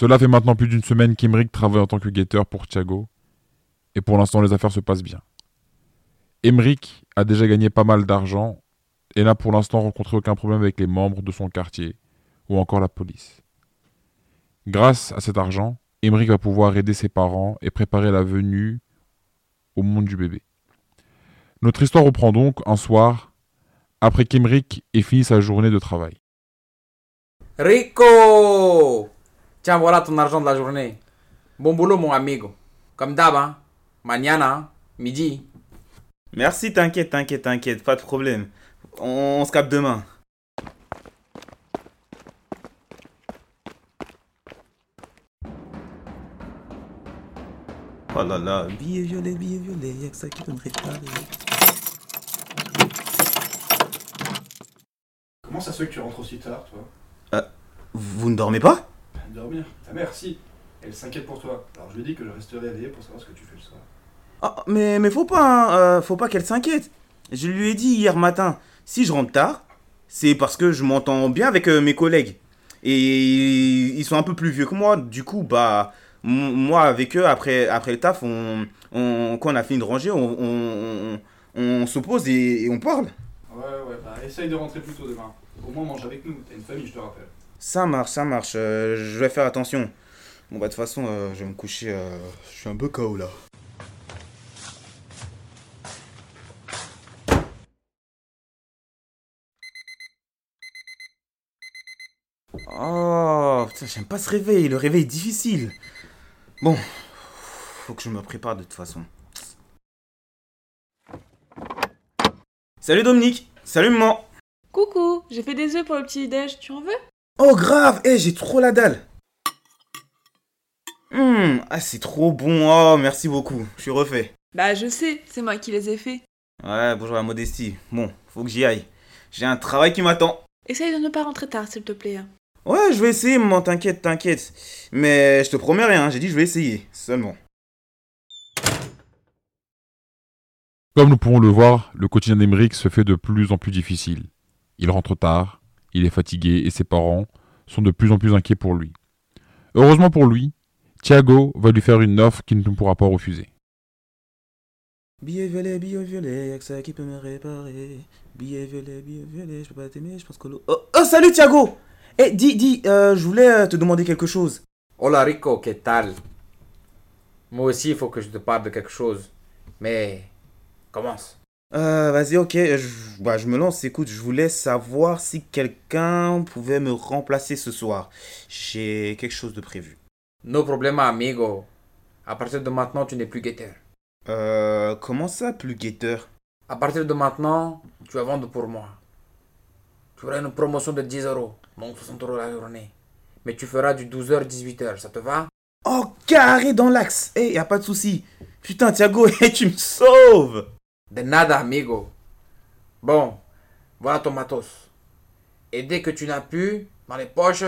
Cela fait maintenant plus d'une semaine qu'Emeric travaille en tant que guetteur pour Thiago, et pour l'instant les affaires se passent bien. Emeric a déjà gagné pas mal d'argent et n'a pour l'instant rencontré aucun problème avec les membres de son quartier ou encore la police. Grâce à cet argent, Emeric va pouvoir aider ses parents et préparer la venue au monde du bébé. Notre histoire reprend donc un soir après qu'Emeric ait fini sa journée de travail. Rico Tiens, voilà ton argent de la journée. Bon boulot, mon amigo. Comme d'hab, hein. Mañana, hein. midi. Merci, t'inquiète, t'inquiète, t'inquiète, pas de problème. On, on se capte demain. Oh là là, billet violet, billet violet, y'a que ça qui peut me réparer. Comment ça se fait que tu rentres aussi tard, toi? Vous ne dormez pas? Dormir Ta mère, si. Elle s'inquiète pour toi. Alors je lui ai dit que je resterai éveillé pour savoir ce que tu fais le soir. Ah, mais, mais faut pas, hein, euh, faut pas qu'elle s'inquiète. Je lui ai dit hier matin, si je rentre tard, c'est parce que je m'entends bien avec euh, mes collègues. Et ils sont un peu plus vieux que moi, du coup, bah, moi avec eux, après, après le taf, on, on- quand on a fini de ranger, on, on, on, on s'oppose et, et on parle. Ouais, ouais, bah essaye de rentrer plus tôt demain. Au moins mange avec nous. T'as une famille, je te rappelle. Ça marche, ça marche, euh, je vais faire attention. Bon, bah, de toute façon, euh, je vais me coucher, euh, je suis un peu KO là. Oh, putain, j'aime pas ce réveil, le réveil est difficile. Bon, faut que je me prépare de toute façon. Salut Dominique, salut maman. Coucou, j'ai fait des œufs pour le petit déj, tu en veux? Oh grave, eh j'ai trop la dalle. Hum, ah c'est trop bon, oh merci beaucoup, je suis refait. Bah je sais, c'est moi qui les ai faits. Ouais, bonjour la modestie. Bon, faut que j'y aille. J'ai un travail qui m'attend. Essaye de ne pas rentrer tard, s'il te plaît. hein. Ouais, je vais essayer, maman, t'inquiète, t'inquiète. Mais je te promets rien, j'ai dit je vais essayer, seulement. Comme nous pouvons le voir, le quotidien d'Emeric se fait de plus en plus difficile. Il rentre tard, il est fatigué et ses parents sont de plus en plus inquiets pour lui. Heureusement pour lui, Thiago va lui faire une offre qu'il ne pourra pas refuser. Billet violet, billet violet, y'a que ça qui peut me réparer. Billet violet, billet violet, je peux pas t'aimer, je pense que l'eau. Oh, oh, salut Thiago Eh, dis, dis, euh, je voulais euh, te demander quelque chose. Hola, Rico, que tal? Moi aussi, il faut que je te parle de quelque chose. Mais. Commence. Euh, vas-y, ok, je, bah, je me lance. Écoute, je voulais savoir si quelqu'un pouvait me remplacer ce soir. J'ai quelque chose de prévu. No problema, amigo. À partir de maintenant, tu n'es plus guetteur. Euh, comment ça, plus guetteur? À partir de maintenant, tu vas vendre pour moi. Tu auras une promotion de 10 euros, donc 60 euros la journée. Mais tu feras du 12h, 18h, ça te va? Oh, carré dans l'axe Eh, y a pas de souci. Putain, Thiago, eh, tu me sauves De nada, amigo. Bon, voilà ton matos. Et dès que tu n'as plus, dans les poches,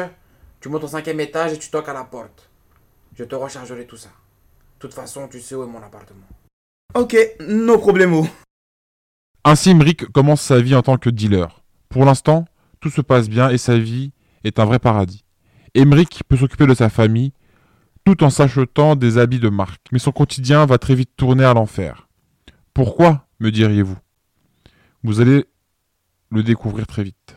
tu montes au cinquième étage et tu toques à la porte. Je te rechargerai tout ça. De toute façon, tu sais où est mon appartement. Ok, no problemo. Ainsi, Emeric commence sa vie en tant que dealer. Pour l'instant, tout se passe bien et sa vie est un vrai paradis. Emeric peut s'occuper de sa famille tout en s'achetant des habits de marque. Mais son quotidien va très vite tourner à l'enfer. Pourquoi, me diriez-vous? Vous allez le découvrir très vite.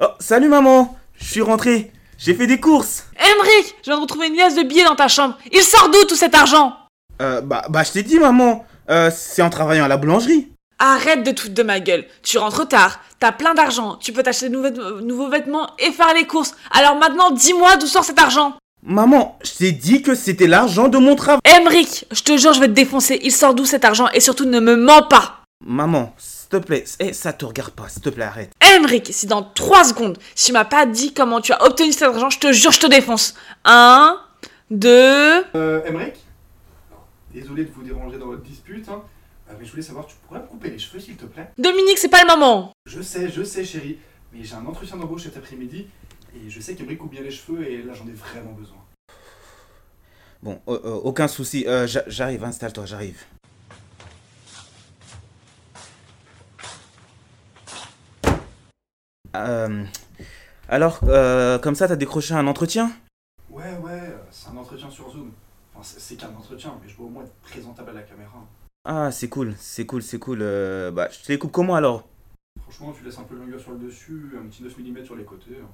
Oh, salut maman Je suis rentré. J'ai fait des courses. Emric, je viens de retrouver une liasse de billets dans ta chambre. Il sort d'où tout cet argent? Euh, bah, bah, je t'ai dit, maman. Euh, c'est en travaillant à la boulangerie. Arrête de te foutre de ma gueule. Tu rentres tard, t'as plein d'argent, tu peux t'acheter de nouveaux, nouveaux vêtements et faire les courses. Alors maintenant, dis-moi d'où sort cet argent. Maman, je t'ai dit que c'était l'argent de mon travail. Emric, je te jure, je vais te défoncer. Il sort d'où cet argent et surtout ne me mens pas. Maman, s'il te plaît. Eh, ça te regarde pas, s'il te plaît, arrête. Emric, si dans 3 secondes, tu m'as pas dit comment tu as obtenu cet argent, je te jure, je te défonce. 1, 2... Euh, Emmerich Alors, Désolé de vous déranger dans votre dispute, hein, euh, mais je voulais savoir, tu pourrais me couper les cheveux s'il te plaît? Dominique, c'est pas le moment. Je sais, je sais chérie, mais j'ai un entretien d'embauche cet après-midi, et je sais qu'Emmerich coupe bien les cheveux, et là j'en ai vraiment besoin. Bon, euh, euh, aucun souci. Euh, j'a- j'arrive, installe-toi, j'arrive. Euh, alors, euh, comme ça, t'as décroché un entretien? Ouais, ouais, c'est un entretien sur Zoom. Enfin, c'est- qu'un entretien, mais je dois au moins être présentable à la caméra. Ah, c'est cool, c'est cool, c'est cool. Euh, bah, je te les coupe comment alors? Franchement, tu laisses un peu de longueur sur le dessus, un petit 9 mm sur les côtés. hein.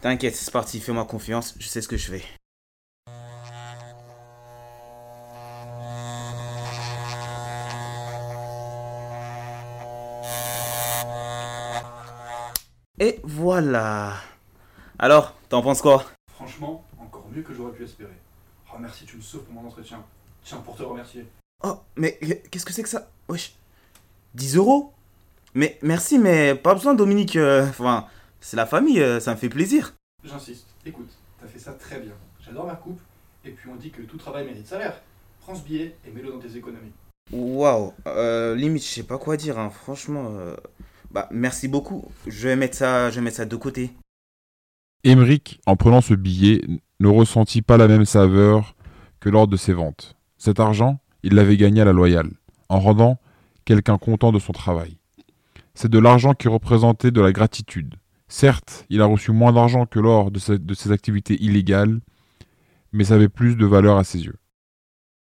T'inquiète, c'est parti, fais-moi confiance, je sais ce que je fais. Et voilà. Alors, t'en penses quoi? Franchement, encore mieux que j'aurais pu espérer. Oh merci, tu me sauves pour mon entretien. Tiens, pour te remercier. Oh, mais qu'est-ce que c'est que ça? Wesh. 10 euros? Mais merci, mais pas besoin, Dominique. euh, Enfin, c'est la famille, euh, ça me fait plaisir. J'insiste. Écoute, t'as fait ça très bien. J'adore ma coupe. Et puis on dit que tout travail mérite salaire. Prends ce billet et mets-le dans tes économies. Waouh, euh, limite, je sais pas quoi dire, hein, franchement. euh, Bah, merci beaucoup. Je vais mettre ça, je vais mettre ça de côté. Emmerich, en prenant ce billet, ne ressentit pas la même saveur que lors de ses ventes. Cet argent, il l'avait gagné à la loyale, en rendant quelqu'un content de son travail. C'est de l'argent qui représentait de la gratitude. Certes, il a reçu moins d'argent que lors de ses, activités illégales, mais ça avait plus de valeur à ses yeux.